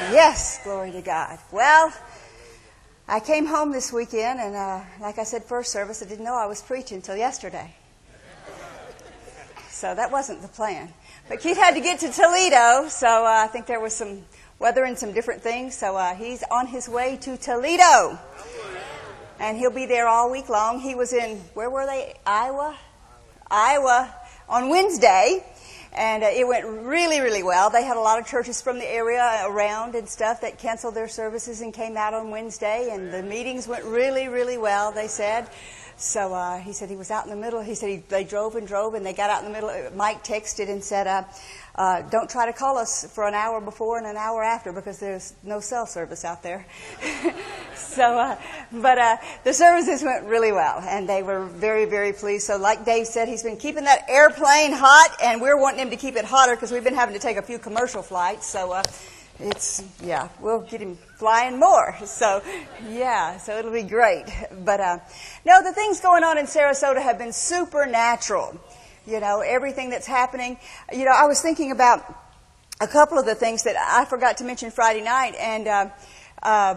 Yes, glory to God. Well, I came home this weekend, and uh, like I said, first service, I didn't know I was preaching until yesterday. So that wasn't the plan. But Keith had to get to Toledo, so uh, I think there was some weather and some different things. So uh, he's on his way to Toledo. And he'll be there all week long. He was in, where were they? Iowa? Iowa on Wednesday. And uh, it went really, really well. They had a lot of churches from the area around and stuff that canceled their services and came out on Wednesday. And the meetings went really, really well, they said. So uh, he said he was out in the middle. He said he, they drove and drove, and they got out in the middle. Mike texted and said, uh, uh, "Don't try to call us for an hour before and an hour after because there's no cell service out there." so, uh, but uh, the services went really well, and they were very, very pleased. So, like Dave said, he's been keeping that airplane hot, and we're wanting him to keep it hotter because we've been having to take a few commercial flights. So uh, it's yeah, we'll get him flying more. So yeah, so it'll be great. But uh, no, the things going on in Sarasota have been supernatural. You know, everything that's happening. You know, I was thinking about a couple of the things that I forgot to mention Friday night, and uh, uh,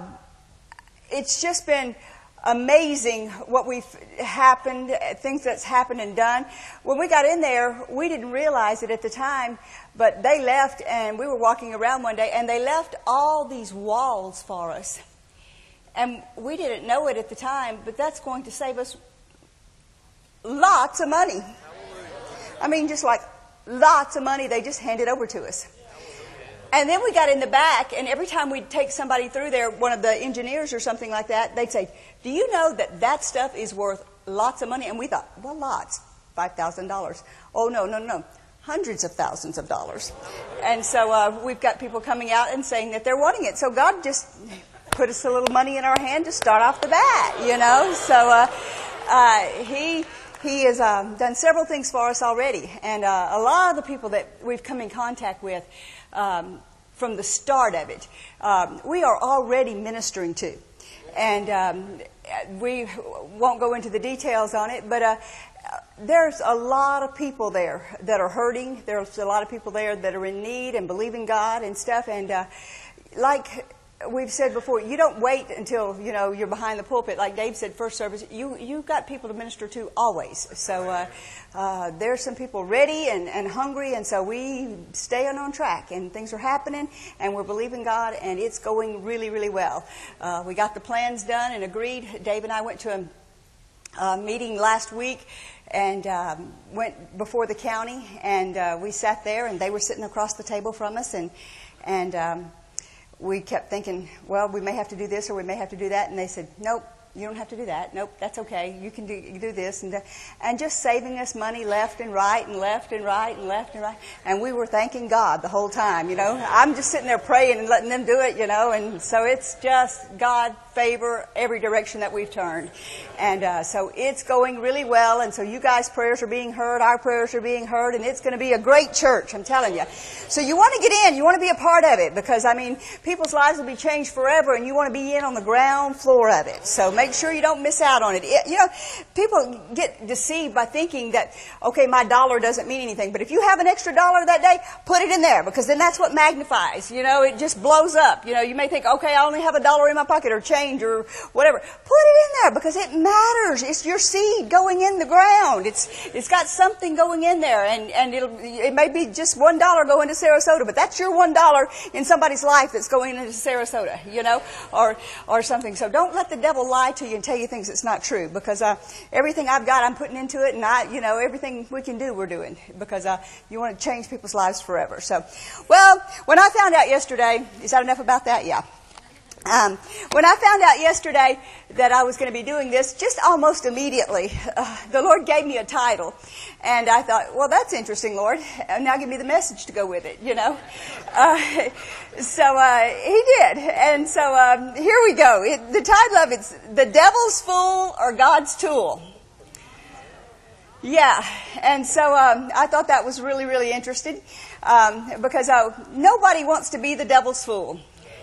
it's just been amazing what we've happened, things that's happened and done. When we got in there, we didn't realize it at the time, but they left and we were walking around one day and they left all these walls for us. And we didn't know it at the time, but that's going to save us lots of money. I mean, just like lots of money they just handed over to us. And then we got in the back, and every time we'd take somebody through there, one of the engineers or something like that, they'd say, Do you know that that stuff is worth lots of money? And we thought, Well, lots. $5,000. Oh, no, no, no. Hundreds of thousands of dollars. And so uh, we've got people coming out and saying that they're wanting it. So God just put us a little money in our hand to start off the bat, you know? So uh, uh, He he has um, done several things for us already. And uh, a lot of the people that we've come in contact with um, from the start of it, um, we are already ministering to. And um, we won't go into the details on it, but uh, there's a lot of people there that are hurting. There's a lot of people there that are in need and believe in God and stuff. And uh, like we've said before, you don't wait until you know you're behind the pulpit. Like Dave said, first service, you you've got people to minister to always. So uh, uh, there's some people ready and, and hungry, and so we staying on track, and things are happening, and we're believing God, and it's going really really well. Uh, we got the plans done and agreed. Dave and I went to a, a meeting last week. And um, went before the county, and uh, we sat there, and they were sitting across the table from us, and and um, we kept thinking, well, we may have to do this or we may have to do that. And they said, nope, you don't have to do that. Nope, that's okay. You can do, do this. And, and just saving us money left and right and left and right and left and right. And we were thanking God the whole time, you know. I'm just sitting there praying and letting them do it, you know. And so it's just God favor every direction that we've turned. And uh, so it's going really well. And so you guys' prayers are being heard, our prayers are being heard, and it's going to be a great church, I'm telling you. So you want to get in, you want to be a part of it because, I mean, people's lives will be changed forever, and you want to be in on the ground floor of it. So make sure you don't miss out on it. it. You know, people get deceived by thinking that, okay, my dollar doesn't mean anything. But if you have an extra dollar that day, put it in there because then that's what magnifies. You know, it just blows up. You know, you may think, okay, I only have a dollar in my pocket or change or whatever. Put it in there because it matters. It's your seed going in the ground. It's it's got something going in there, and and it'll it may be just one dollar going to Sarasota, but that's your one dollar in somebody's life that's going into Sarasota, you know, or or something. So don't let the devil lie to you and tell you things that's not true because uh, everything I've got, I'm putting into it, and I you know everything we can do, we're doing because uh, you want to change people's lives forever. So, well, when I found out yesterday, is that enough about that? Yeah. Um, when I found out yesterday that I was going to be doing this, just almost immediately, uh, the Lord gave me a title. And I thought, well, that's interesting, Lord. Now give me the message to go with it, you know. Uh, so uh, He did. And so um, here we go. It, the title of it's The Devil's Fool or God's Tool. Yeah, and so um, I thought that was really, really interesting um, because uh, nobody wants to be the devil's fool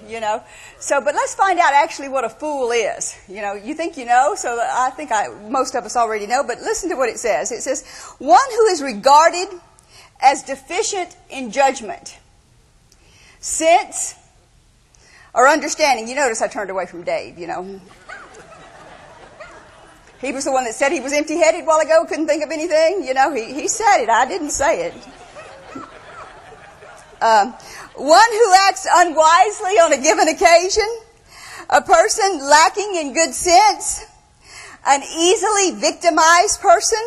you know. So, but let's find out actually what a fool is. You know, you think you know, so I think I, most of us already know, but listen to what it says. It says, one who is regarded as deficient in judgment, sense, or understanding. You notice I turned away from Dave, you know. He was the one that said he was empty headed while ago, couldn't think of anything. You know, he, he said it. I didn't say it. Um, one who acts unwisely on a given occasion, a person lacking in good sense, an easily victimized person,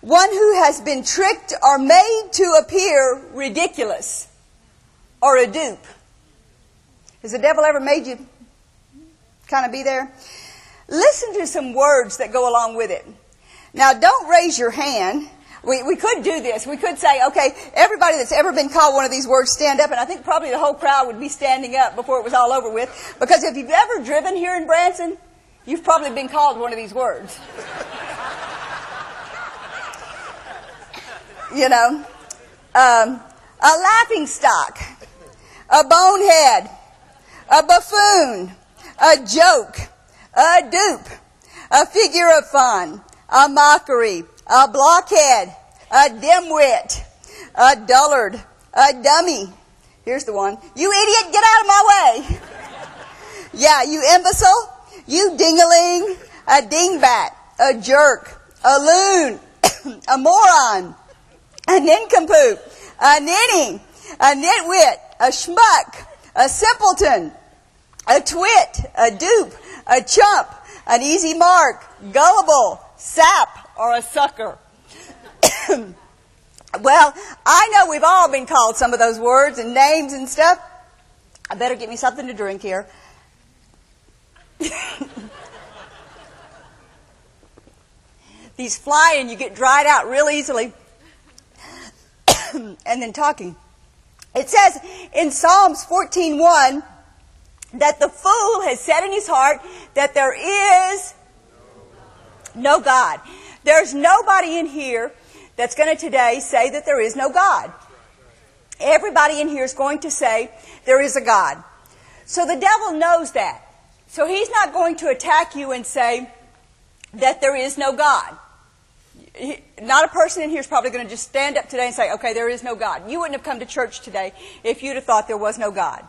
one who has been tricked or made to appear ridiculous or a dupe. Has the devil ever made you kind of be there? Listen to some words that go along with it. Now, don't raise your hand. We, we could do this. We could say, okay, everybody that's ever been called one of these words, stand up. And I think probably the whole crowd would be standing up before it was all over with. Because if you've ever driven here in Branson, you've probably been called one of these words. you know, um, a laughing stock, a bonehead, a buffoon, a joke, a dupe, a figure of fun, a mockery, a blockhead, a dimwit, a dullard, a dummy. Here's the one. You idiot, get out of my way. yeah, you imbecile, you dingaling, a dingbat, a jerk, a loon, a moron, a nincompoop, a ninny, a nitwit, a schmuck, a simpleton, a twit, a dupe, a chump, an easy mark, gullible, sap, or a sucker. well, I know we've all been called some of those words and names and stuff. I better get me something to drink here. These fly and you get dried out real easily. and then talking. It says in Psalms 14:1 that the fool has said in his heart that there is no God. There's nobody in here that's going to today say that there is no God. Everybody in here is going to say there is a God. So the devil knows that. So he's not going to attack you and say that there is no God. Not a person in here is probably going to just stand up today and say, okay, there is no God. You wouldn't have come to church today if you'd have thought there was no God.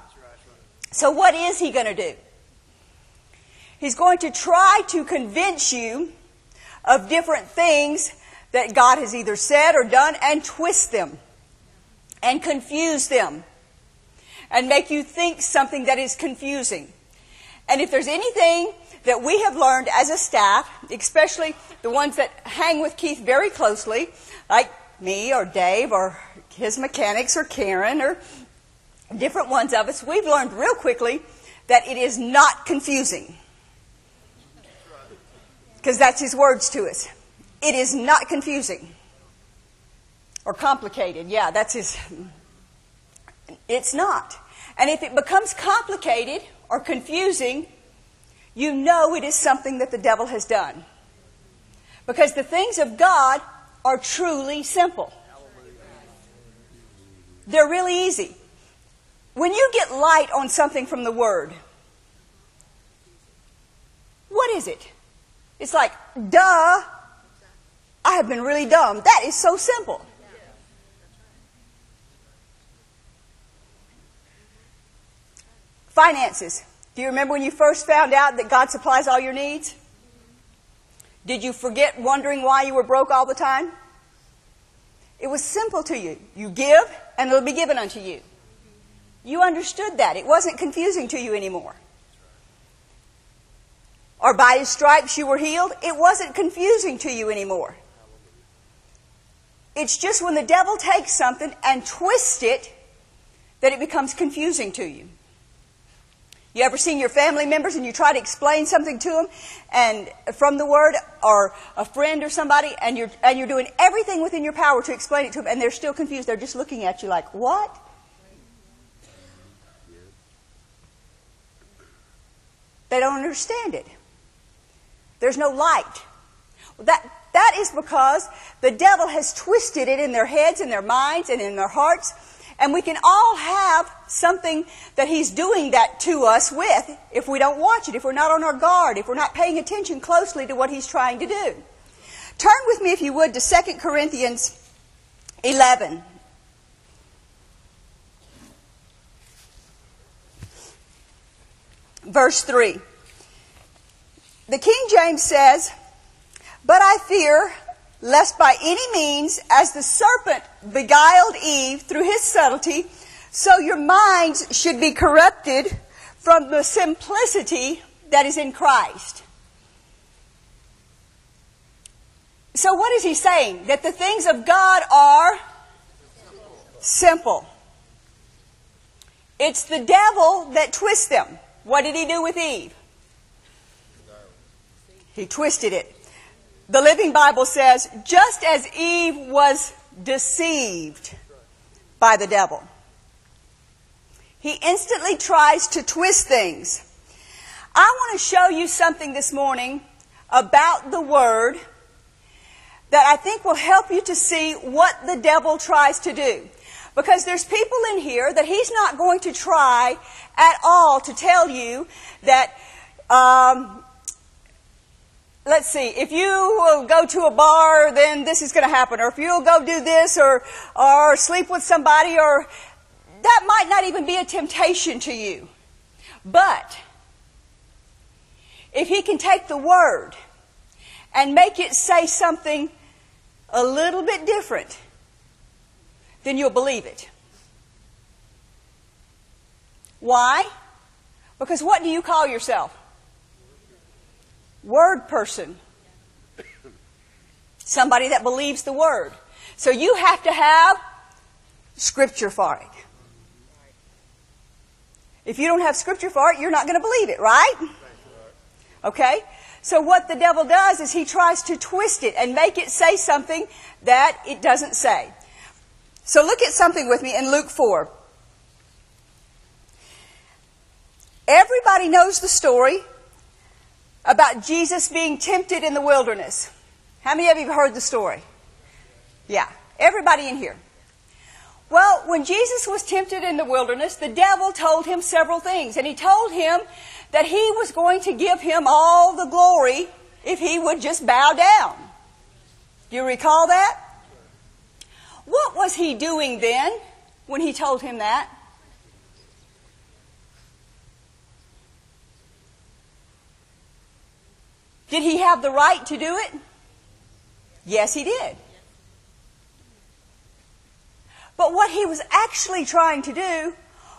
So what is he going to do? He's going to try to convince you of different things that God has either said or done and twist them and confuse them and make you think something that is confusing. And if there's anything that we have learned as a staff, especially the ones that hang with Keith very closely, like me or Dave or his mechanics or Karen or different ones of us, we've learned real quickly that it is not confusing. Because that's his words to us. It is not confusing. Or complicated. Yeah, that's his. It's not. And if it becomes complicated or confusing, you know it is something that the devil has done. Because the things of God are truly simple. They're really easy. When you get light on something from the Word, what is it? It's like, duh, I have been really dumb. That is so simple. Finances. Do you remember when you first found out that God supplies all your needs? Did you forget wondering why you were broke all the time? It was simple to you. You give, and it'll be given unto you. You understood that. It wasn't confusing to you anymore. Or by his stripes you were healed. It wasn't confusing to you anymore. It's just when the devil takes something and twists it that it becomes confusing to you. You ever seen your family members and you try to explain something to them and from the word or a friend or somebody and you're and you're doing everything within your power to explain it to them and they're still confused. They're just looking at you like, "What?" They don't understand it. There's no light. That, that is because the devil has twisted it in their heads, in their minds, and in their hearts. And we can all have something that he's doing that to us with if we don't watch it, if we're not on our guard, if we're not paying attention closely to what he's trying to do. Turn with me, if you would, to 2 Corinthians 11. verse 3. The King James says, But I fear lest by any means, as the serpent beguiled Eve through his subtlety, so your minds should be corrupted from the simplicity that is in Christ. So, what is he saying? That the things of God are simple. It's the devil that twists them. What did he do with Eve? He twisted it. The Living Bible says, just as Eve was deceived by the devil, he instantly tries to twist things. I want to show you something this morning about the Word that I think will help you to see what the devil tries to do. Because there's people in here that he's not going to try at all to tell you that um, let's see, if you go to a bar, then this is going to happen. Or if you'll go do this or, or sleep with somebody or that might not even be a temptation to you. But if he can take the word and make it say something a little bit different, then you'll believe it. Why? Because what do you call yourself? Word person. Somebody that believes the word. So you have to have scripture for it. If you don't have scripture for it, you're not going to believe it, right? Okay? So what the devil does is he tries to twist it and make it say something that it doesn't say. So look at something with me in Luke 4. Everybody knows the story about Jesus being tempted in the wilderness. How many of you have heard the story? Yeah, everybody in here. Well, when Jesus was tempted in the wilderness, the devil told him several things. And he told him that he was going to give him all the glory if he would just bow down. Do you recall that? What was he doing then when he told him that? Did he have the right to do it? Yes, he did. But what he was actually trying to do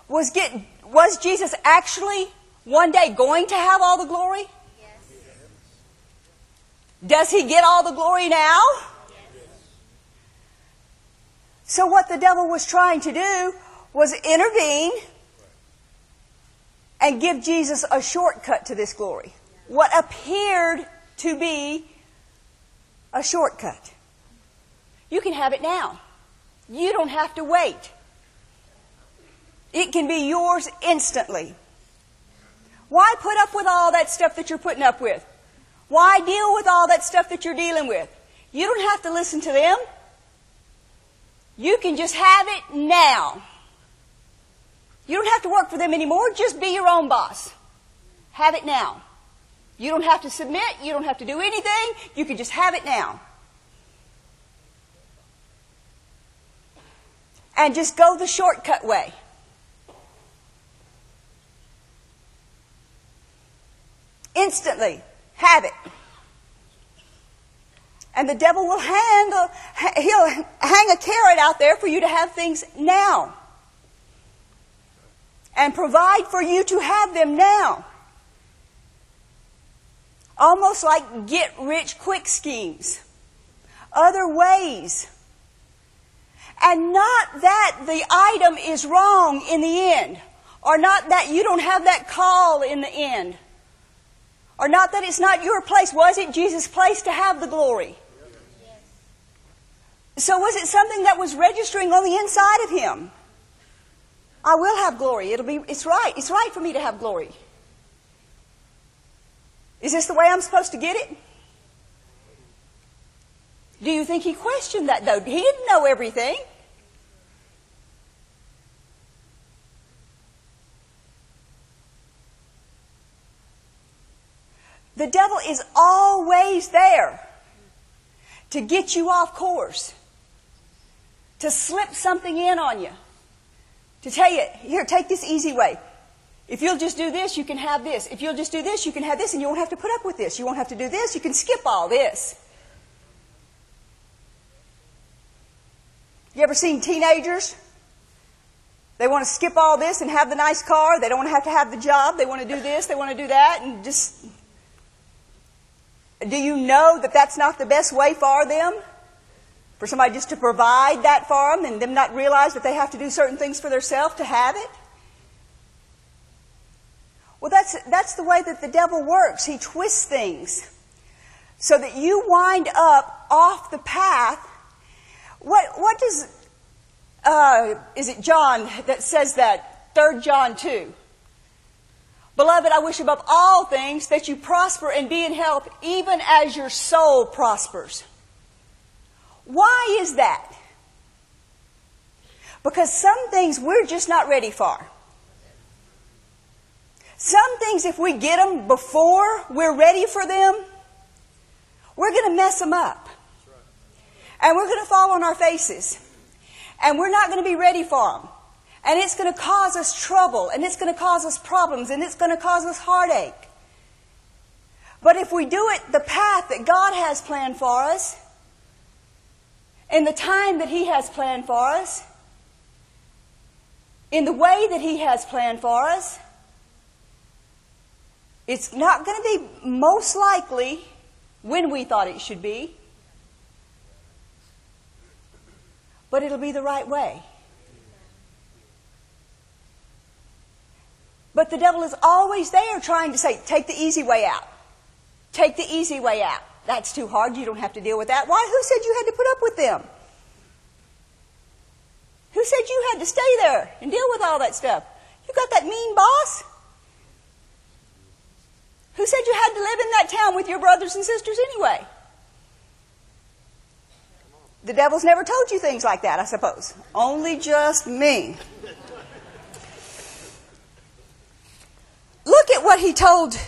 was get, was Jesus actually one day going to have all the glory? Yes. Does he get all the glory now? Yes. So what the devil was trying to do was intervene and give Jesus a shortcut to this glory what appeared to be a shortcut. You can have it now. You don't have to wait. It can be yours instantly. Why put up with all that stuff that you're putting up with? Why deal with all that stuff that you're dealing with? You don't have to listen to them. You can just have it now. You don't have to work for them anymore. Just be your own boss. Have it now. You don't have to submit. You don't have to do anything. You can just have it now. And just go the shortcut way. Instantly. Have it. And the devil will handle, he'll hang a carrot out there for you to have things now. And provide for you to have them now almost like get rich quick schemes, other ways. And not that the item is wrong in the end, or not that you don't have that call in the end, or not that it's not your place. Was it Jesus' place to have the glory? So was it something that was registering on the inside of him? I will have glory. It'll be, it's right. It's right for me to have glory. Is this the way I'm supposed to get it? Do you think he questioned that though? He didn't know everything. The devil is always there to get you off course, to slip something in on you, to tell you, here, take this easy way. If you'll just do this, you can have this. If you'll just do this, you can have this, and you won't have to put up with this. You won't have to do this. You can skip all this. You ever seen teenagers? They want to skip all this and have the nice car. They don't want to have to have the job. They want to do this. They want to do that. And just. Do you know that that's not the best way for them? For somebody just to provide that for them and them not realize that they have to do certain things for themselves to have it? Well, that's, that's the way that the devil works. He twists things so that you wind up off the path. What, what does, uh, is it John that says that? 3 John 2. Beloved, I wish above all things that you prosper and be in health, even as your soul prospers. Why is that? Because some things we're just not ready for. Some things, if we get them before we're ready for them, we're going to mess them up. And we're going to fall on our faces. And we're not going to be ready for them. And it's going to cause us trouble. And it's going to cause us problems. And it's going to cause us heartache. But if we do it the path that God has planned for us, in the time that He has planned for us, in the way that He has planned for us, it's not going to be most likely when we thought it should be, but it'll be the right way. But the devil is always there trying to say, take the easy way out. Take the easy way out. That's too hard. You don't have to deal with that. Why? Who said you had to put up with them? Who said you had to stay there and deal with all that stuff? You got that mean boss? Who said you had to live in that town with your brothers and sisters anyway? The devil's never told you things like that, I suppose. Only just me. Look at what he told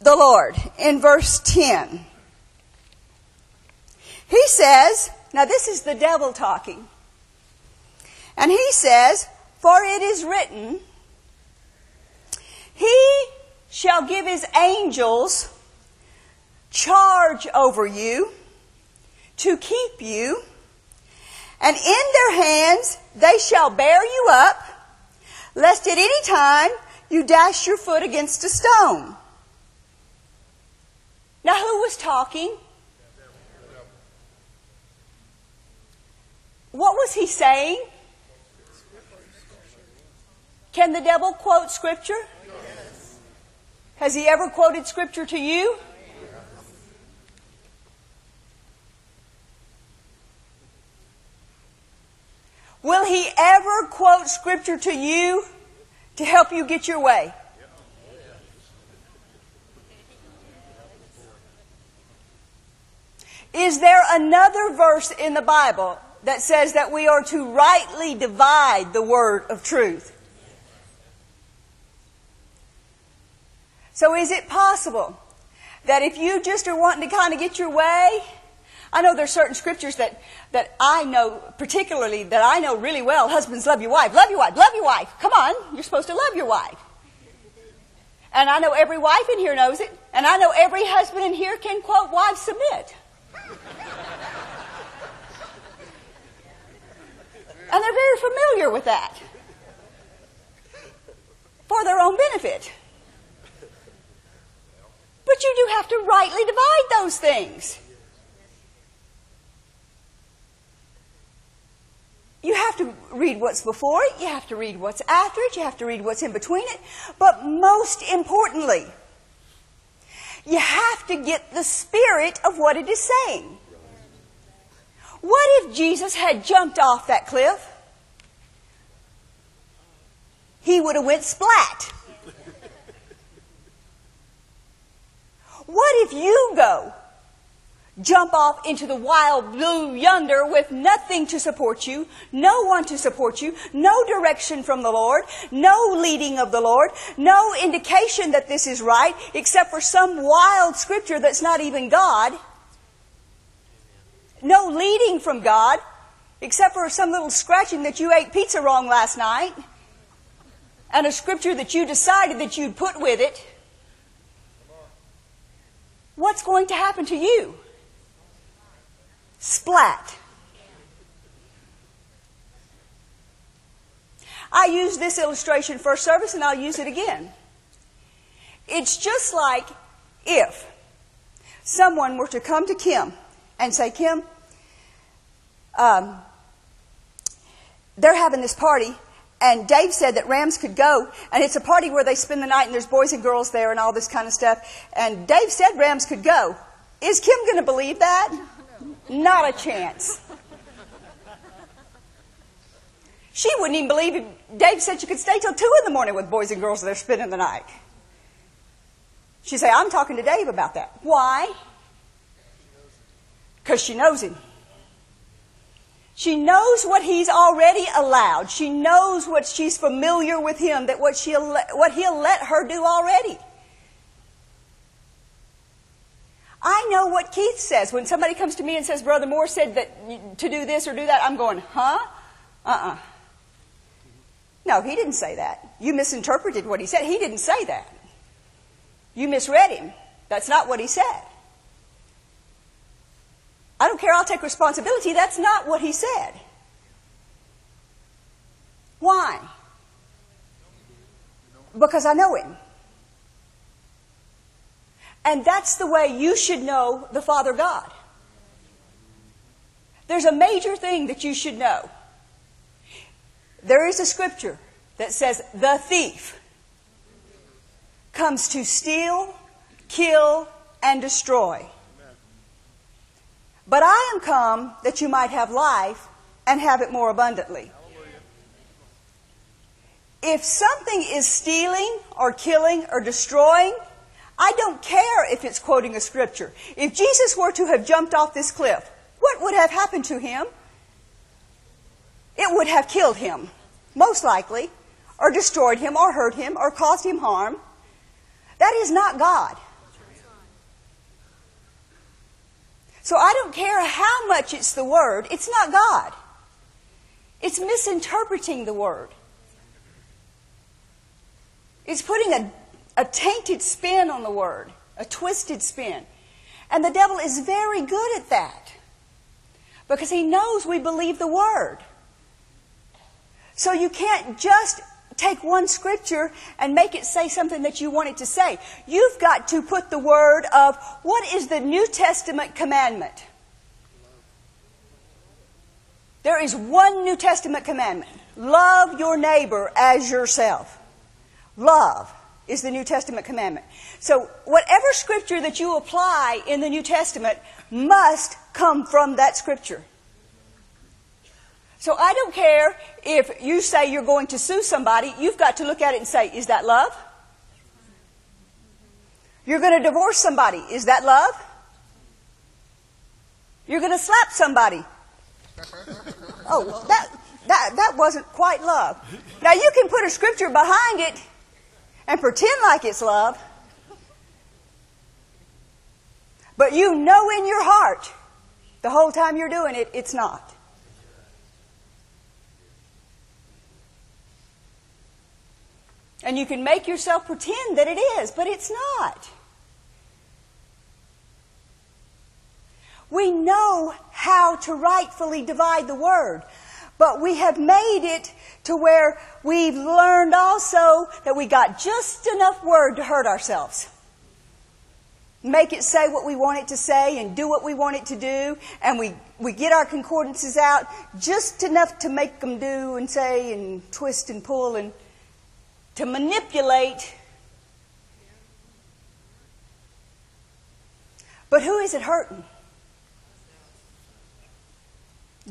the Lord in verse 10. He says, now this is the devil talking. And he says, For it is written, shall give his angels charge over you to keep you, and in their hands they shall bear you up, lest at any time you dash your foot against a stone. Now, who was talking? What was he saying? Can the devil quote scripture? Has he ever quoted scripture to you? Will he ever quote scripture to you to help you get your way? Is there another verse in the Bible that says that we are to rightly divide the word of truth? So is it possible that if you just are wanting to kind of get your way, I know there's certain scriptures that, that I know, particularly that I know really well. Husbands, love your wife. Love your wife. Love your wife. Come on. You're supposed to love your wife. And I know every wife in here knows it. And I know every husband in here can quote, wives submit. and they're very familiar with that for their own benefit. But you do have to rightly divide those things. You have to read what's before it, you have to read what's after it, you have to read what's in between it, but most importantly, you have to get the spirit of what it is saying. What if Jesus had jumped off that cliff? He would have went splat. What if you go jump off into the wild blue yonder with nothing to support you, no one to support you, no direction from the Lord, no leading of the Lord, no indication that this is right, except for some wild scripture that's not even God, no leading from God, except for some little scratching that you ate pizza wrong last night. and a scripture that you decided that you'd put with it, what's going to happen to you? Splat. I used this illustration first service and I'll use it again. It's just like if someone were to come to Kim and say, Kim, um, they're having this party, and Dave said that Rams could go, and it's a party where they spend the night, and there's boys and girls there, and all this kind of stuff. And Dave said Rams could go. Is Kim going to believe that? Not a chance. She wouldn't even believe it. Dave said she could stay till 2 in the morning with boys and girls that are spending the night. She'd say, I'm talking to Dave about that. Why? Because she knows him. She knows what he's already allowed. She knows what she's familiar with him, that what, she'll what he'll let her do already. I know what Keith says. When somebody comes to me and says, Brother Moore said that to do this or do that, I'm going, huh? Uh-uh. No, he didn't say that. You misinterpreted what he said. He didn't say that. You misread him. That's not what he said. I don't care, I'll take responsibility. That's not what he said. Why? Because I know him. And that's the way you should know the Father God. There's a major thing that you should know. There is a scripture that says, the thief comes to steal, kill, and destroy. But I am come that you might have life and have it more abundantly. If something is stealing or killing or destroying, I don't care if it's quoting a scripture. If Jesus were to have jumped off this cliff, what would have happened to him? It would have killed him, most likely, or destroyed him, or hurt him, or caused him harm. That is not God. So I don't care how much it's the Word, it's not God. It's misinterpreting the Word. It's putting a, a tainted spin on the Word, a twisted spin. And the devil is very good at that because he knows we believe the Word. So you can't just take one scripture and make it say something that you want it to say. You've got to put the word of what is the New Testament commandment? There is one New Testament commandment. Love your neighbor as yourself. Love is the New Testament commandment. So whatever scripture that you apply in the New Testament must come from that scripture. So I don't care if you say you're going to sue somebody, you've got to look at it and say, is that love? You're going to divorce somebody, is that love? You're going to slap somebody. Oh, that, that, that wasn't quite love. Now you can put a scripture behind it and pretend like it's love. But you know in your heart, the whole time you're doing it, it's not. And you can make yourself pretend that it is, but it's not. We know how to rightfully divide the word, but we have made it to where we've learned also that we got just enough word to hurt ourselves. Make it say what we want it to say and do what we want it to do, and we, we get our concordances out just enough to make them do and say and twist and pull and to manipulate. But who is it hurting?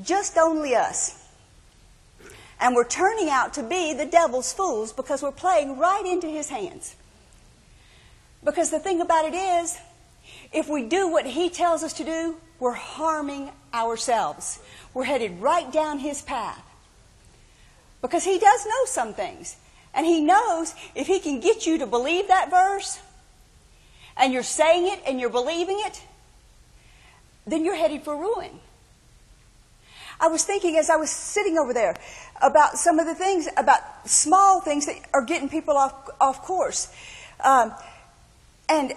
Just only us. And we're turning out to be the devil's fools because we're playing right into his hands. Because the thing about it is, if we do what he tells us to do, we're harming ourselves. We're headed right down his path. Because he does know some things. And he knows if he can get you to believe that verse, and you're saying it and you're believing it, then you're headed for ruin. I was thinking as I was sitting over there about some of the things, about small things that are getting people off, off course. Um, and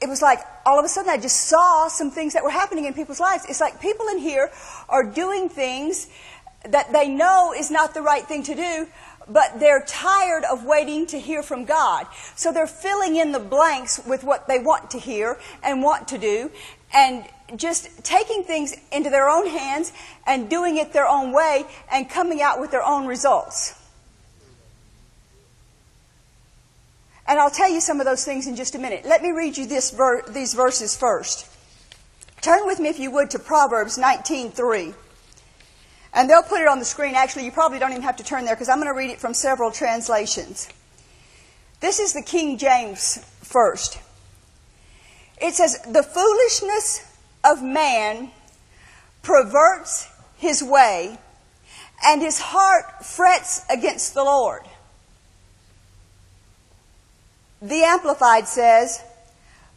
it was like all of a sudden I just saw some things that were happening in people's lives. It's like people in here are doing things that they know is not the right thing to do, but they're tired of waiting to hear from God. So they're filling in the blanks with what they want to hear and want to do, and just taking things into their own hands and doing it their own way and coming out with their own results. And I'll tell you some of those things in just a minute. Let me read you ver- these verses first. Turn with me, if you would, to Proverbs 19:3. And they'll put it on the screen. Actually, you probably don't even have to turn there because I'm going to read it from several translations. This is the King James first. It says, The foolishness of man perverts his way, and his heart frets against the Lord. The Amplified says,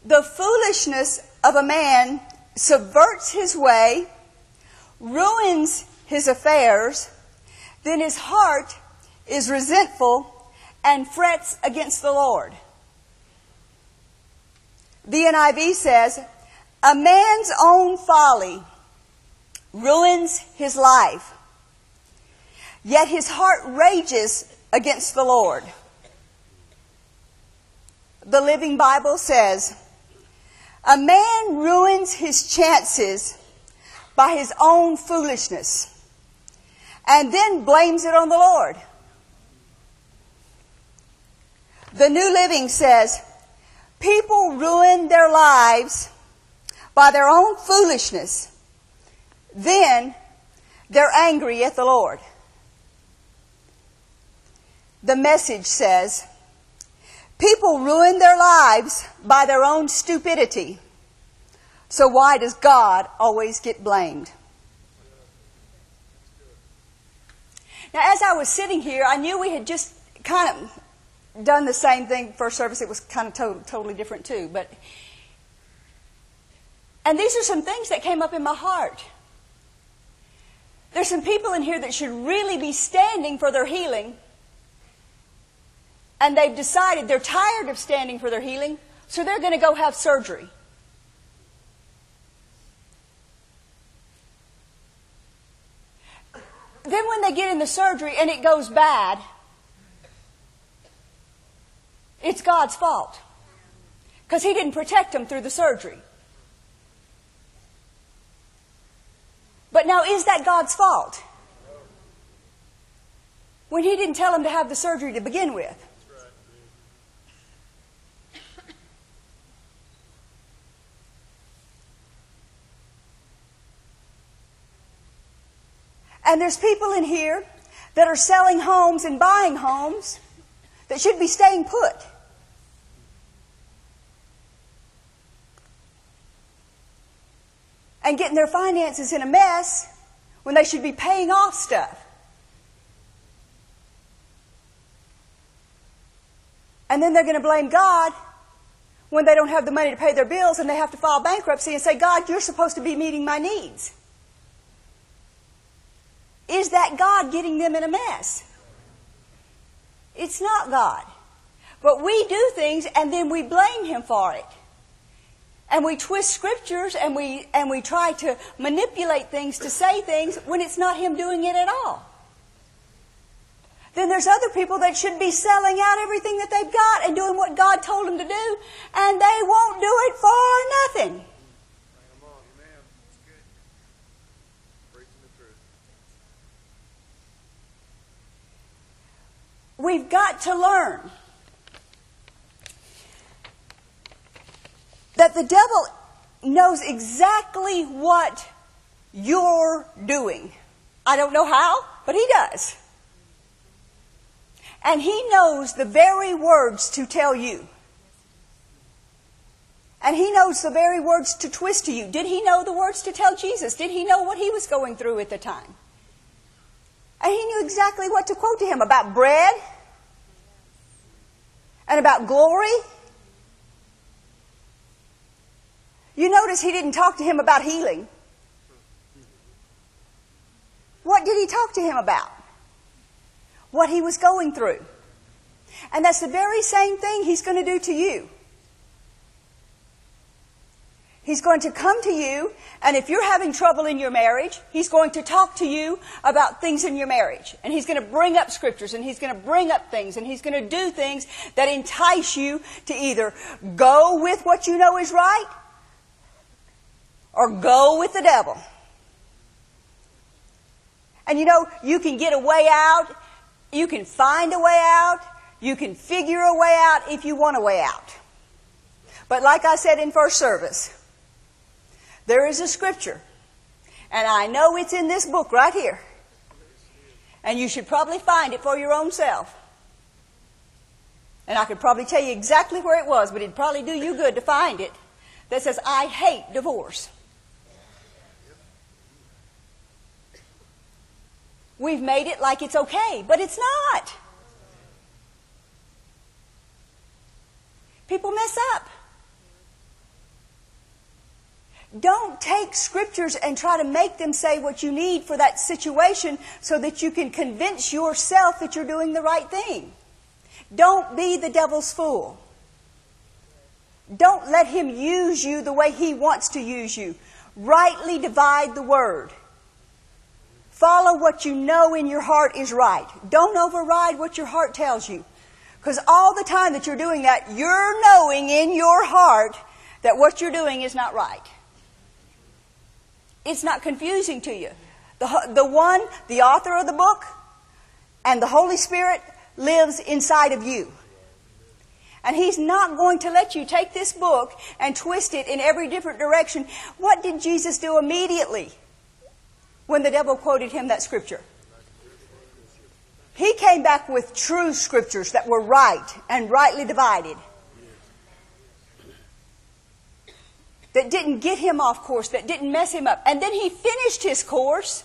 The foolishness of a man subverts his way, ruins his affairs, then his heart is resentful and frets against the Lord. The NIV says, A man's own folly ruins his life, yet his heart rages against the Lord. The Living Bible says, A man ruins his chances by his own foolishness and then blames it on the Lord. The New Living says, People ruin their lives by their own foolishness. Then they're angry at the Lord. The message says, People ruin their lives by their own stupidity. So why does God always get blamed? Now, as I was sitting here, I knew we had just kind of done the same thing first service. It was kind of to- totally different too, but and these are some things that came up in my heart. There's some people in here that should really be standing for their healing and they've decided they're tired of standing for their healing, so they're going to go have surgery. Then, when they get in the surgery and it goes bad, it's God's fault. Because He didn't protect them through the surgery. But now, is that God's fault? When He didn't tell them to have the surgery to begin with. And there's people in here that are selling homes and buying homes that should be staying put. And getting their finances in a mess when they should be paying off stuff. And then they're going to blame God when they don't have the money to pay their bills and they have to file bankruptcy and say, God, you're supposed to be meeting my needs. Is that God getting them in a mess? It's not God. But we do things and then we blame Him for it. And we twist scriptures and we, and we try to manipulate things to say things when it's not Him doing it at all. Then there's other people that should be selling out everything that they've got and doing what God told them to do, and they won't do it for nothing. We've got to learn that the devil knows exactly what you're doing. I don't know how, but he does. And he knows the very words to tell you. And he knows the very words to twist to you. Did he know the words to tell Jesus? Did he know what he was going through at the time? And he knew exactly what to quote to him about bread and about glory. You notice he didn't talk to him about healing. What did he talk to him about? What he was going through. And that's the very same thing he's going to do to you. He's going to come to you, and if you're having trouble in your marriage, he's going to talk to you about things in your marriage. And he's going to bring up scriptures, and he's going to bring up things, and he's going to do things that entice you to either go with what you know is right or go with the devil. And you know, you can get a way out, you can find a way out, you can figure a way out if you want a way out. But like I said in first service, there is a scripture, and I know it's in this book right here. And you should probably find it for your own self. And I could probably tell you exactly where it was, but it'd probably do you good to find it. That says, I hate divorce. We've made it like it's okay, but it's not. People mess up. Don't take scriptures and try to make them say what you need for that situation so that you can convince yourself that you're doing the right thing. Don't be the devil's fool. Don't let him use you the way he wants to use you. Rightly divide the word. Follow what you know in your heart is right. Don't override what your heart tells you. Because all the time that you're doing that, you're knowing in your heart that what you're doing is not right. It's not confusing to you. The, the one, the author of the book, and the Holy Spirit lives inside of you. And He's not going to let you take this book and twist it in every different direction. What did Jesus do immediately when the devil quoted him that scripture? He came back with true scriptures that were right and rightly divided. That didn't get him off course, that didn't mess him up. And then he finished his course,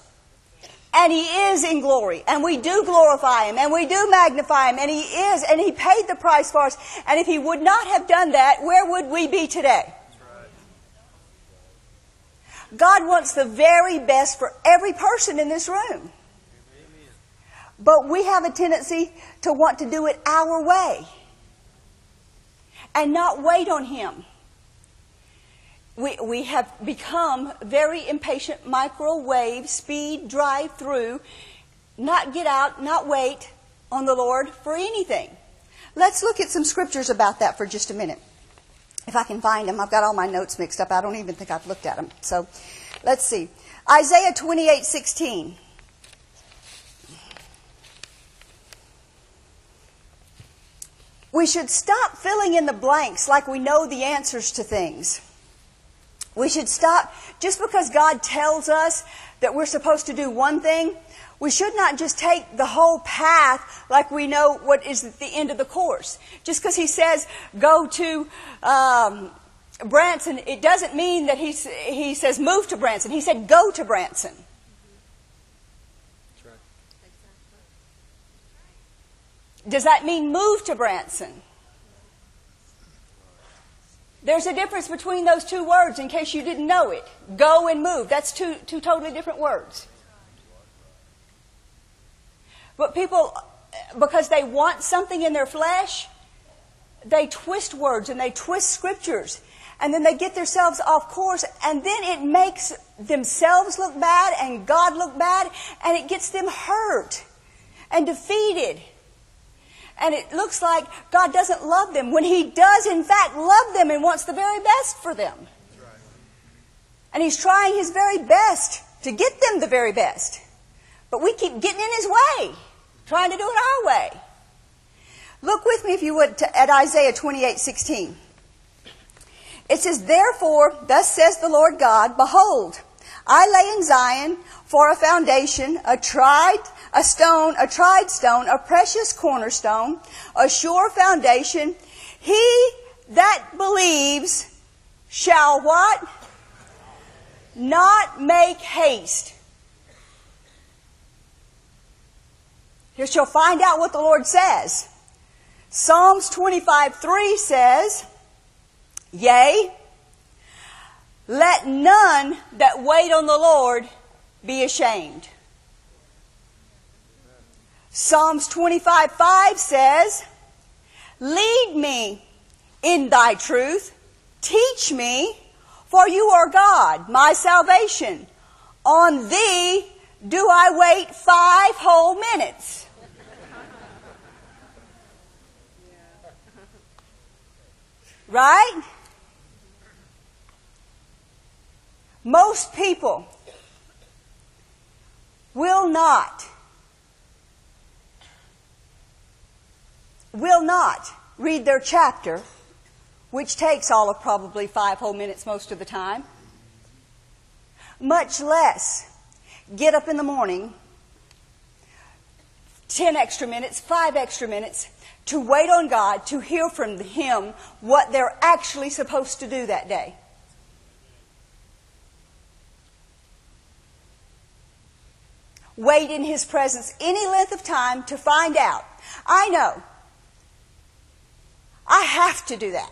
and he is in glory. And we do glorify him, and we do magnify him, and he is, and he paid the price for us. And if he would not have done that, where would we be today? God wants the very best for every person in this room. But we have a tendency to want to do it our way and not wait on Him we, we have become very impatient microwave speed drive through not get out not wait on the lord for anything. Let's look at some scriptures about that for just a minute. If i can find them i've got all my notes mixed up. I don't even think i've looked at them so let's see. Isaiah 28 16 we should stop filling in the blanks like we know the answers to things we should stop, just because God tells us that we're supposed to do one thing, we should not just take the whole path like we know what is at the end of the course. Just because He says, go to um, Branson, it doesn't mean that he's, He says, move to Branson. He said, go to Branson. Does that mean move to Branson? There's a difference between those two words in case you didn't know it. Go and move. That's two, two totally different words. But people, because they want something in their flesh, they twist words and they twist scriptures. And then they get themselves off course, and then it makes themselves look bad and God look bad, and it gets them hurt and defeated and it looks like God doesn't love them when He does, in fact, love them and wants the very best for them. And He's trying His very best to get them the very best. But we keep getting in His way, trying to do it our way. Look with me, if you would, to, at Isaiah 28 16. It says, Therefore, thus says the Lord God, Behold, I lay in Zion for a foundation, a tried a stone, a tried stone, a precious cornerstone, a sure foundation. He that believes shall what? Not make haste. Here shall find out what the Lord says. Psalms 25 3 says, Yea, let none that wait on the Lord be ashamed. Psalms 25 5 says, Lead me in thy truth, teach me, for you are God, my salvation. On thee do I wait five whole minutes. Right? Most people will not will not read their chapter, which takes all of probably five whole minutes most of the time, much less get up in the morning, 10 extra minutes, 5 extra minutes, to wait on God, to hear from Him what they're actually supposed to do that day. Wait in His presence any length of time to find out. I know. I have to do that.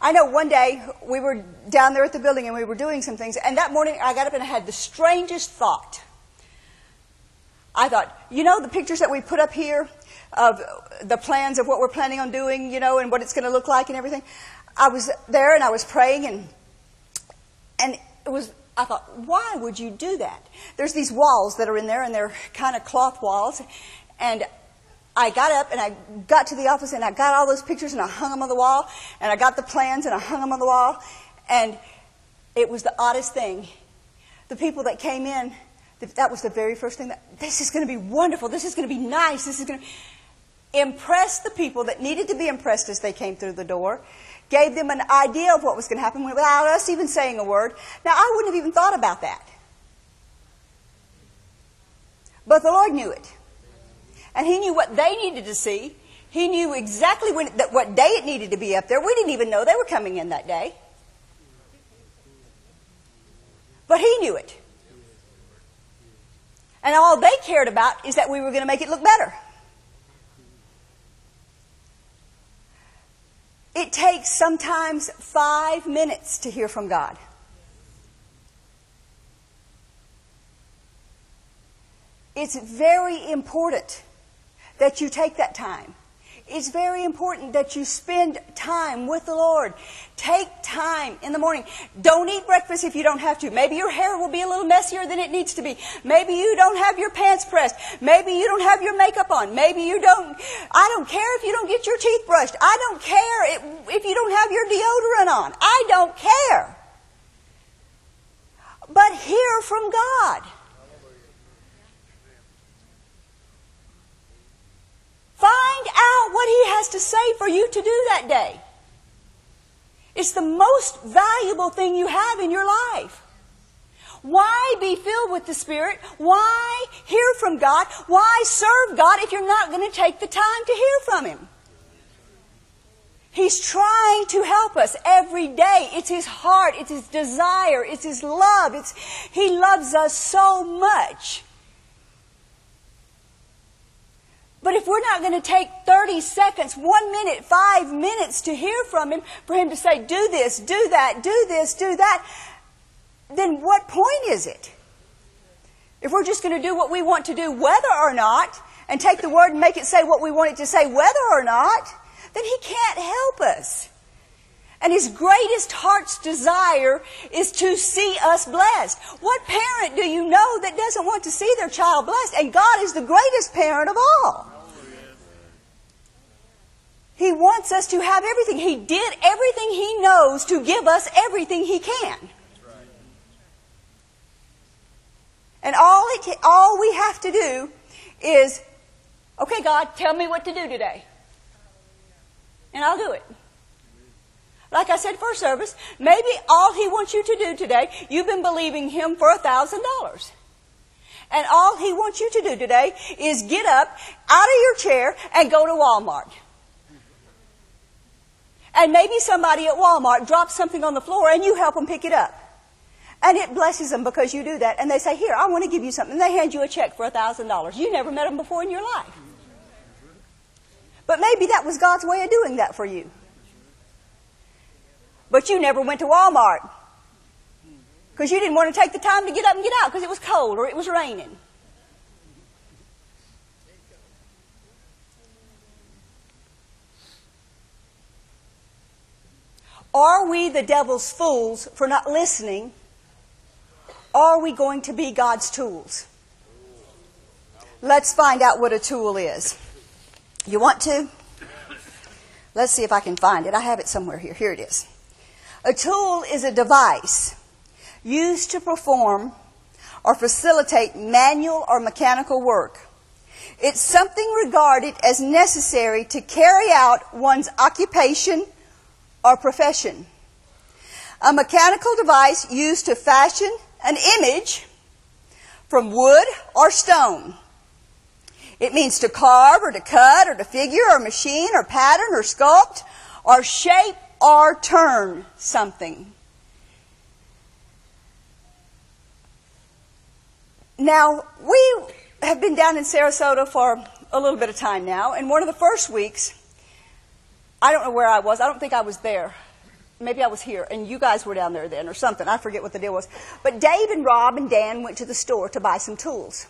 I know one day we were down there at the building and we were doing some things, and that morning I got up and I had the strangest thought. I thought, you know, the pictures that we put up here of the plans of what we're planning on doing, you know, and what it's going to look like and everything. I was there and I was praying and and it was I thought, why would you do that? There's these walls that are in there and they're kind of cloth walls and I got up and I got to the office and I got all those pictures and I hung them on the wall and I got the plans and I hung them on the wall and it was the oddest thing. The people that came in, that was the very first thing that this is going to be wonderful. This is going to be nice. This is going to impress the people that needed to be impressed as they came through the door, gave them an idea of what was going to happen without us even saying a word. Now, I wouldn't have even thought about that. But the Lord knew it. And He knew what they needed to see. He knew exactly when, that what day it needed to be up there. We didn't even know they were coming in that day. But He knew it. And all they cared about is that we were going to make it look better. It takes sometimes five minutes to hear from God. It's very important that you take that time. It's very important that you spend time with the Lord. Take time in the morning. Don't eat breakfast if you don't have to. Maybe your hair will be a little messier than it needs to be. Maybe you don't have your pants pressed. Maybe you don't have your makeup on. Maybe you don't, I don't care if you don't get your teeth brushed. I don't care if you don't have your deodorant on. I don't care. But hear from God. Find out what He has to say for you to do that day. It's the most valuable thing you have in your life. Why be filled with the Spirit? Why hear from God? Why serve God if you're not going to take the time to hear from Him? He's trying to help us every day. It's His heart, it's His desire, it's His love. It's, he loves us so much. But if we're not going to take 30 seconds, one minute, five minutes to hear from Him, for Him to say, do this, do that, do this, do that, then what point is it? If we're just going to do what we want to do, whether or not, and take the Word and make it say what we want it to say, whether or not, then He can't help us. And his greatest heart's desire is to see us blessed. What parent do you know that doesn't want to see their child blessed? And God is the greatest parent of all. He wants us to have everything. He did everything He knows to give us everything He can. And all, it, all we have to do is, okay, God, tell me what to do today. And I'll do it. Like I said first service, maybe all he wants you to do today, you've been believing him for a thousand dollars. And all he wants you to do today is get up out of your chair and go to Walmart. And maybe somebody at Walmart drops something on the floor and you help them pick it up. And it blesses them because you do that. And they say, Here, I want to give you something. And they hand you a check for a $1,000. You never met them before in your life. But maybe that was God's way of doing that for you. But you never went to Walmart. Because you didn't want to take the time to get up and get out because it was cold or it was raining. Are we the devil's fools for not listening? Are we going to be God's tools? Let's find out what a tool is. You want to? Let's see if I can find it. I have it somewhere here. Here it is. A tool is a device used to perform or facilitate manual or mechanical work. It's something regarded as necessary to carry out one's occupation or profession. A mechanical device used to fashion an image from wood or stone. It means to carve or to cut or to figure or machine or pattern or sculpt or shape or turn something. Now, we have been down in Sarasota for a little bit of time now, and one of the first weeks, I don't know where I was. I don't think I was there. Maybe I was here, and you guys were down there then, or something. I forget what the deal was. But Dave and Rob and Dan went to the store to buy some tools.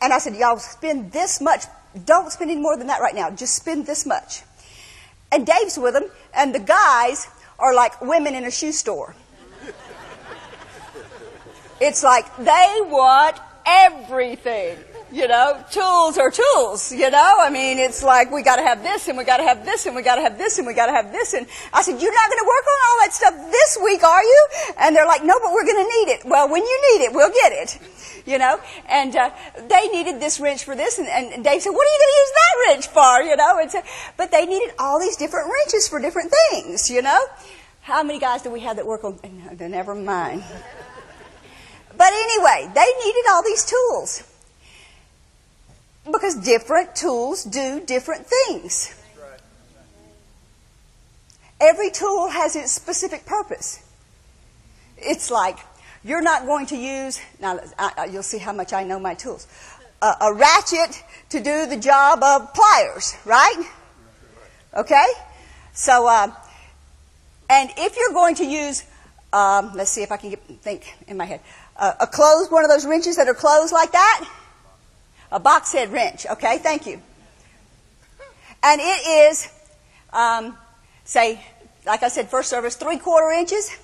And I said, Y'all spend this much. Don't spend any more than that right now. Just spend this much. And Dave's with them, and the guys are like women in a shoe store. It's like they want everything. You know, tools are tools, you know? I mean, it's like we gotta have this and we gotta have this and we gotta have this and we gotta have this. And I said, you're not gonna work on all that stuff this week, are you? And they're like, no, but we're gonna need it. Well, when you need it, we'll get it. You know? And, uh, they needed this wrench for this and, and Dave said, what are you gonna use that wrench for? You know? And so, but they needed all these different wrenches for different things, you know? How many guys do we have that work on, never mind. But anyway, they needed all these tools. Because different tools do different things. Every tool has its specific purpose. It's like, you're not going to use, now I, you'll see how much I know my tools, a, a ratchet to do the job of pliers, right? Okay? So, uh, and if you're going to use, um, let's see if I can get, think in my head, uh, a closed, one of those wrenches that are closed like that, a box head wrench. Okay, thank you. And it is, um, say, like I said, first service, three quarter inches,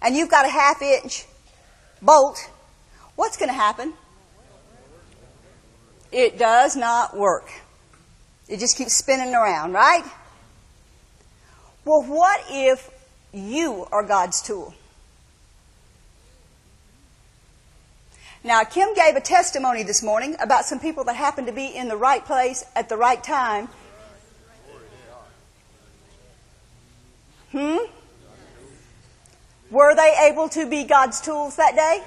and you've got a half inch bolt. What's going to happen? It does not work. It just keeps spinning around, right? Well, what if you are God's tool? Now, Kim gave a testimony this morning about some people that happened to be in the right place at the right time. Hmm? Were they able to be God's tools that day?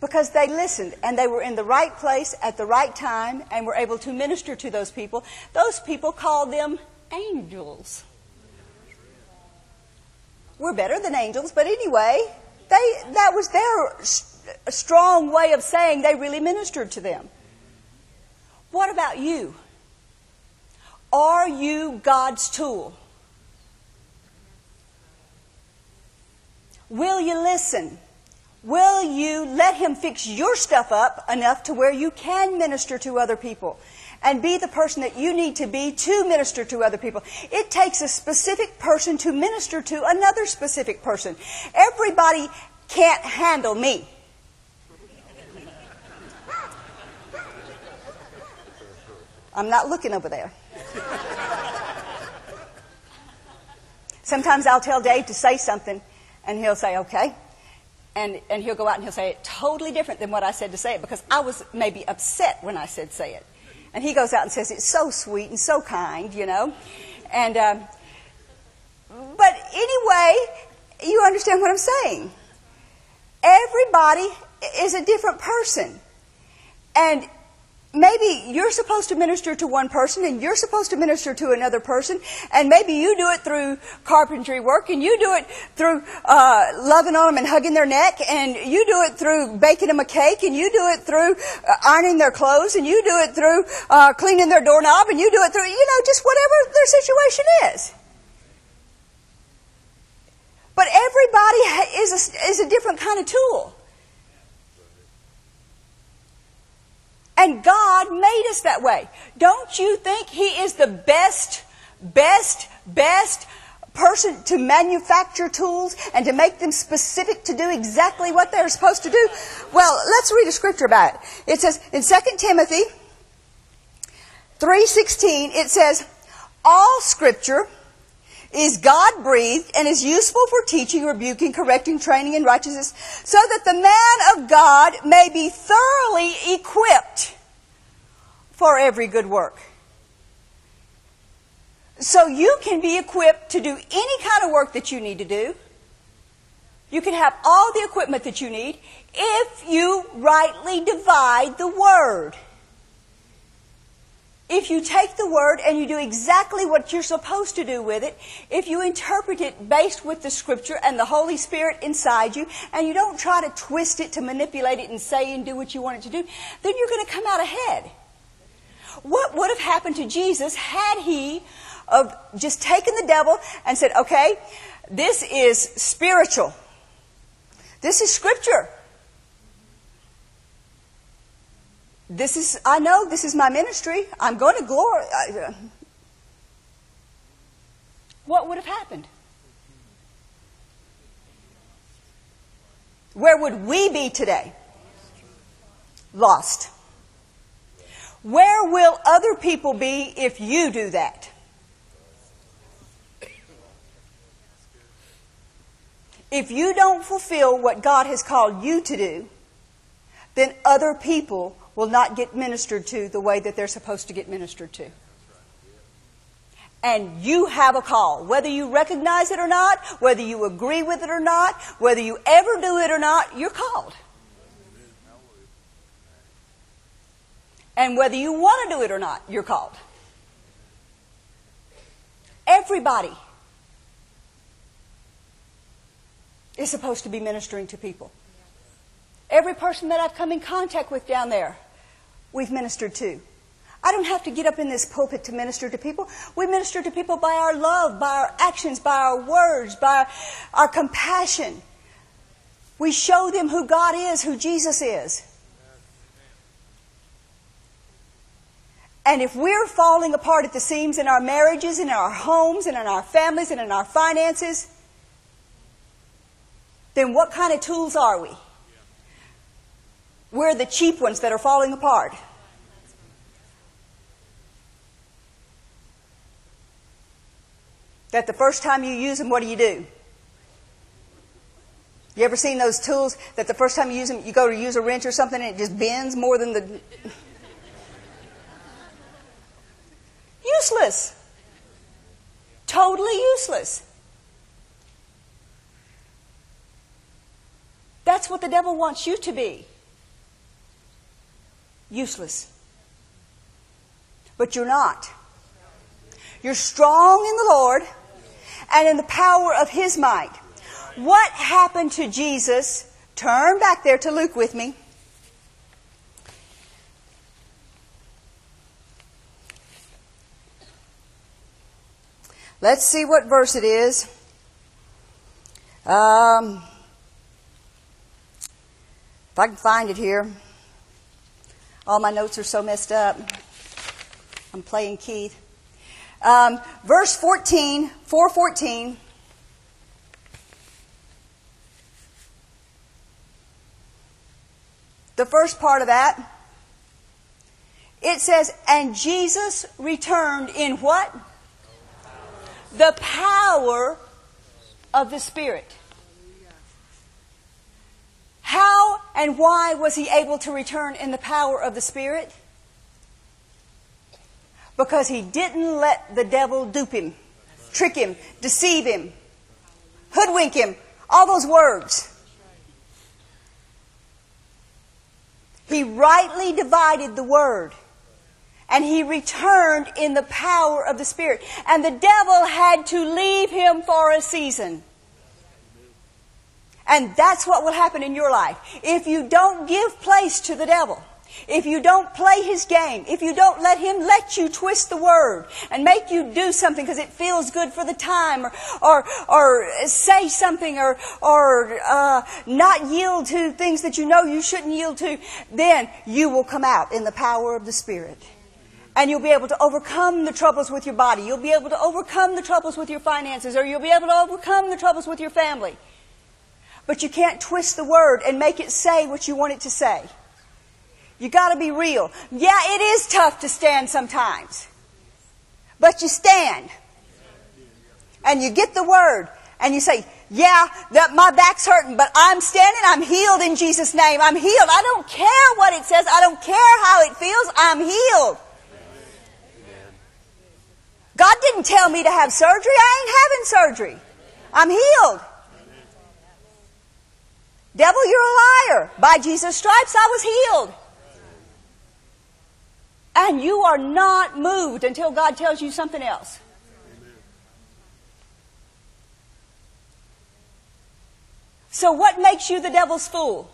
Because they listened and they were in the right place at the right time and were able to minister to those people. Those people called them angels. We're better than angels, but anyway, they, that was their a strong way of saying they really ministered to them. What about you? Are you God's tool? Will you listen? Will you let Him fix your stuff up enough to where you can minister to other people and be the person that you need to be to minister to other people? It takes a specific person to minister to another specific person. Everybody can't handle me. I'm not looking over there. Sometimes I'll tell Dave to say something, and he'll say, okay. And, and he'll go out and he'll say it totally different than what I said to say it because I was maybe upset when I said say it. And he goes out and says it's so sweet and so kind, you know. And, uh, but anyway, you understand what I'm saying. Everybody is a different person. And maybe you're supposed to minister to one person and you're supposed to minister to another person and maybe you do it through carpentry work and you do it through uh, loving on them and hugging their neck and you do it through baking them a cake and you do it through uh, ironing their clothes and you do it through uh, cleaning their doorknob and you do it through you know just whatever their situation is. But everybody is a, is a different kind of tool And God made us that way. Don't you think He is the best, best, best person to manufacture tools and to make them specific to do exactly what they're supposed to do? Well, let's read a scripture about it. It says in 2 Timothy 3:16 it says all scripture is God breathed and is useful for teaching, rebuking, correcting, training in righteousness, so that the man of God may be thoroughly equipped for every good work. So you can be equipped to do any kind of work that you need to do. You can have all the equipment that you need if you rightly divide the word. If you take the word and you do exactly what you're supposed to do with it, if you interpret it based with the scripture and the Holy Spirit inside you, and you don't try to twist it to manipulate it and say and do what you want it to do, then you're going to come out ahead. What would have happened to Jesus had he of just taken the devil and said, okay, this is spiritual. This is scripture. This is, I know this is my ministry. I'm going to glory. Uh, what would have happened? Where would we be today? Lost. Where will other people be if you do that? If you don't fulfill what God has called you to do, then other people will not get ministered to the way that they're supposed to get ministered to. And you have a call. Whether you recognize it or not, whether you agree with it or not, whether you ever do it or not, you're called. And whether you want to do it or not, you're called. Everybody is supposed to be ministering to people. Every person that I've come in contact with down there, we've ministered to. I don't have to get up in this pulpit to minister to people. We minister to people by our love, by our actions, by our words, by our compassion. We show them who God is, who Jesus is. And if we're falling apart at the seams in our marriages, in our homes, and in our families, and in our finances, then what kind of tools are we? We're the cheap ones that are falling apart. That the first time you use them, what do you do? You ever seen those tools that the first time you use them, you go to use a wrench or something and it just bends more than the. useless. Totally useless. That's what the devil wants you to be useless. But you're not. You're strong in the Lord and in the power of His might. What happened to Jesus? Turn back there to Luke with me. Let's see what verse it is. Um, if I can find it here. All my notes are so messed up. I'm playing Keith. Um, verse 14, 414. The first part of that, it says, and Jesus returned in what? The power of the Spirit. How and why was he able to return in the power of the Spirit? Because he didn't let the devil dupe him, trick him, deceive him, hoodwink him, all those words. He rightly divided the word. And he returned in the power of the Spirit. And the devil had to leave him for a season. And that's what will happen in your life. If you don't give place to the devil, if you don't play his game, if you don't let him let you twist the word and make you do something because it feels good for the time or, or, or say something or, or uh, not yield to things that you know you shouldn't yield to, then you will come out in the power of the Spirit. And you'll be able to overcome the troubles with your body. You'll be able to overcome the troubles with your finances, or you'll be able to overcome the troubles with your family. But you can't twist the word and make it say what you want it to say. You gotta be real. Yeah, it is tough to stand sometimes. But you stand. And you get the word. And you say, yeah, that my back's hurting, but I'm standing, I'm healed in Jesus' name. I'm healed. I don't care what it says. I don't care how it feels. I'm healed. God didn't tell me to have surgery. I ain't having surgery. I'm healed. Devil, you're a liar. By Jesus' stripes, I was healed. And you are not moved until God tells you something else. So, what makes you the devil's fool?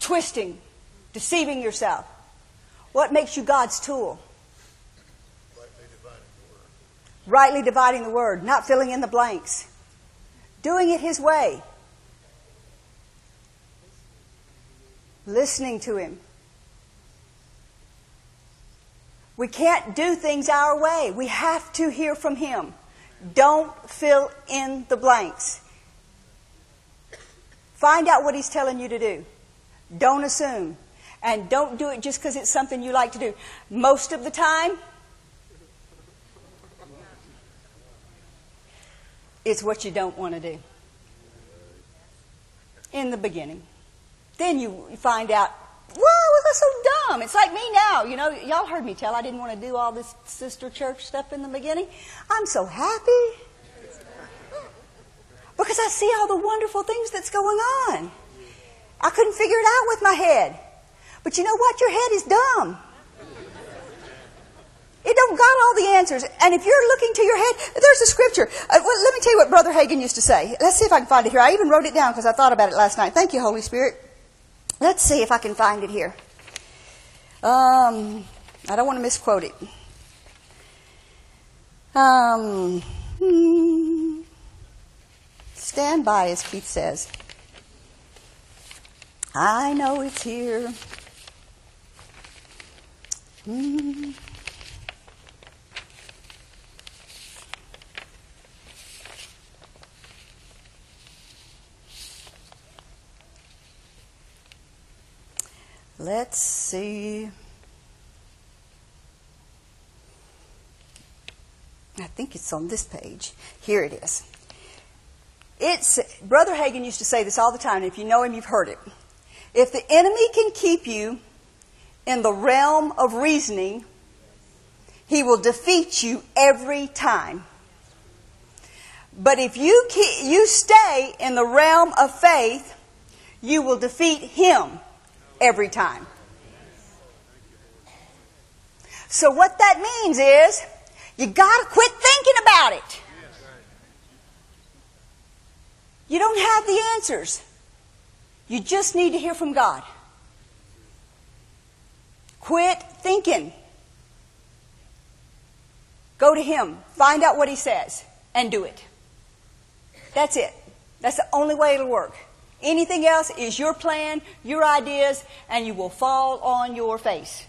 Twisting, deceiving yourself. What makes you God's tool? Rightly dividing the word, not filling in the blanks, doing it His way, listening to Him. We can't do things our way. We have to hear from Him. Don't fill in the blanks. Find out what He's telling you to do. Don't assume. And don't do it just because it's something you like to do. Most of the time, it's what you don't want to do. In the beginning. Then you find out Whoa, that's so dumb. It's like me now. You know, y'all heard me tell I didn't want to do all this sister church stuff in the beginning. I'm so happy. Because I see all the wonderful things that's going on. I couldn't figure it out with my head. But you know what? Your head is dumb. It don't got all the answers. And if you're looking to your head, there's a scripture. Uh, well, let me tell you what Brother Hagin used to say. Let's see if I can find it here. I even wrote it down because I thought about it last night. Thank you, Holy Spirit. Let's see if I can find it here. Um, I don't want to misquote it. Um, hmm, stand by, as Keith says. I know it's here. Hmm. Let's see. I think it's on this page. Here it is. It's Brother Hagin used to say this all the time, and if you know him, you've heard it. If the enemy can keep you in the realm of reasoning, he will defeat you every time. But if you you stay in the realm of faith, you will defeat him every time. So what that means is you got to quit thinking about it. You don't have the answers. You just need to hear from God. Quit thinking. Go to Him. Find out what He says and do it. That's it. That's the only way it'll work. Anything else is your plan, your ideas, and you will fall on your face.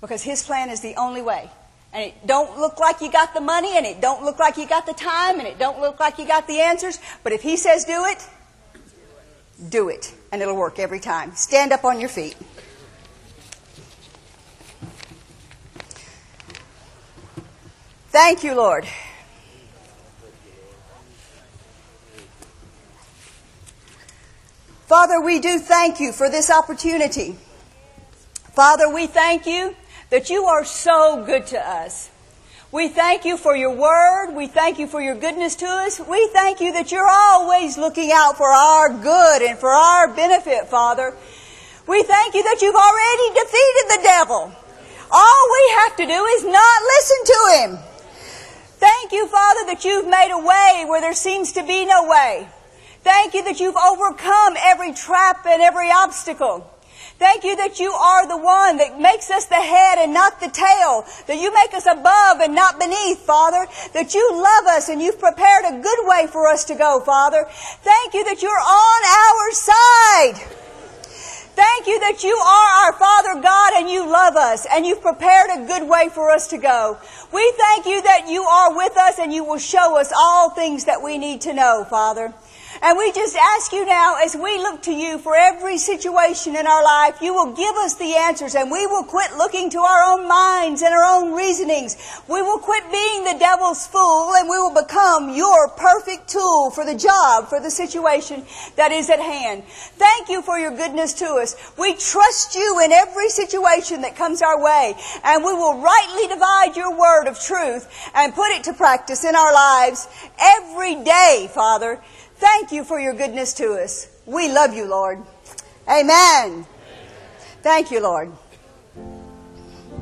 Because his plan is the only way. And it don't look like you got the money, and it don't look like you got the time, and it don't look like you got the answers. But if he says do it, do it. And it'll work every time. Stand up on your feet. Thank you, Lord. Father, we do thank you for this opportunity. Father, we thank you that you are so good to us. We thank you for your word. We thank you for your goodness to us. We thank you that you're always looking out for our good and for our benefit, Father. We thank you that you've already defeated the devil. All we have to do is not listen to him. Thank you, Father, that you've made a way where there seems to be no way. Thank you that you've overcome every trap and every obstacle. Thank you that you are the one that makes us the head and not the tail. That you make us above and not beneath, Father. That you love us and you've prepared a good way for us to go, Father. Thank you that you're on our side. Thank you that you are our Father God and you love us and you've prepared a good way for us to go. We thank you that you are with us and you will show us all things that we need to know, Father. And we just ask you now, as we look to you for every situation in our life, you will give us the answers and we will quit looking to our own minds and our own reasonings. We will quit being the devil's fool and we will become your perfect tool for the job, for the situation that is at hand. Thank you for your goodness to us. We trust you in every situation that comes our way and we will rightly divide your word of truth and put it to practice in our lives every day, Father. Thank you for your goodness to us. We love you, Lord. Amen. Thank you, Lord.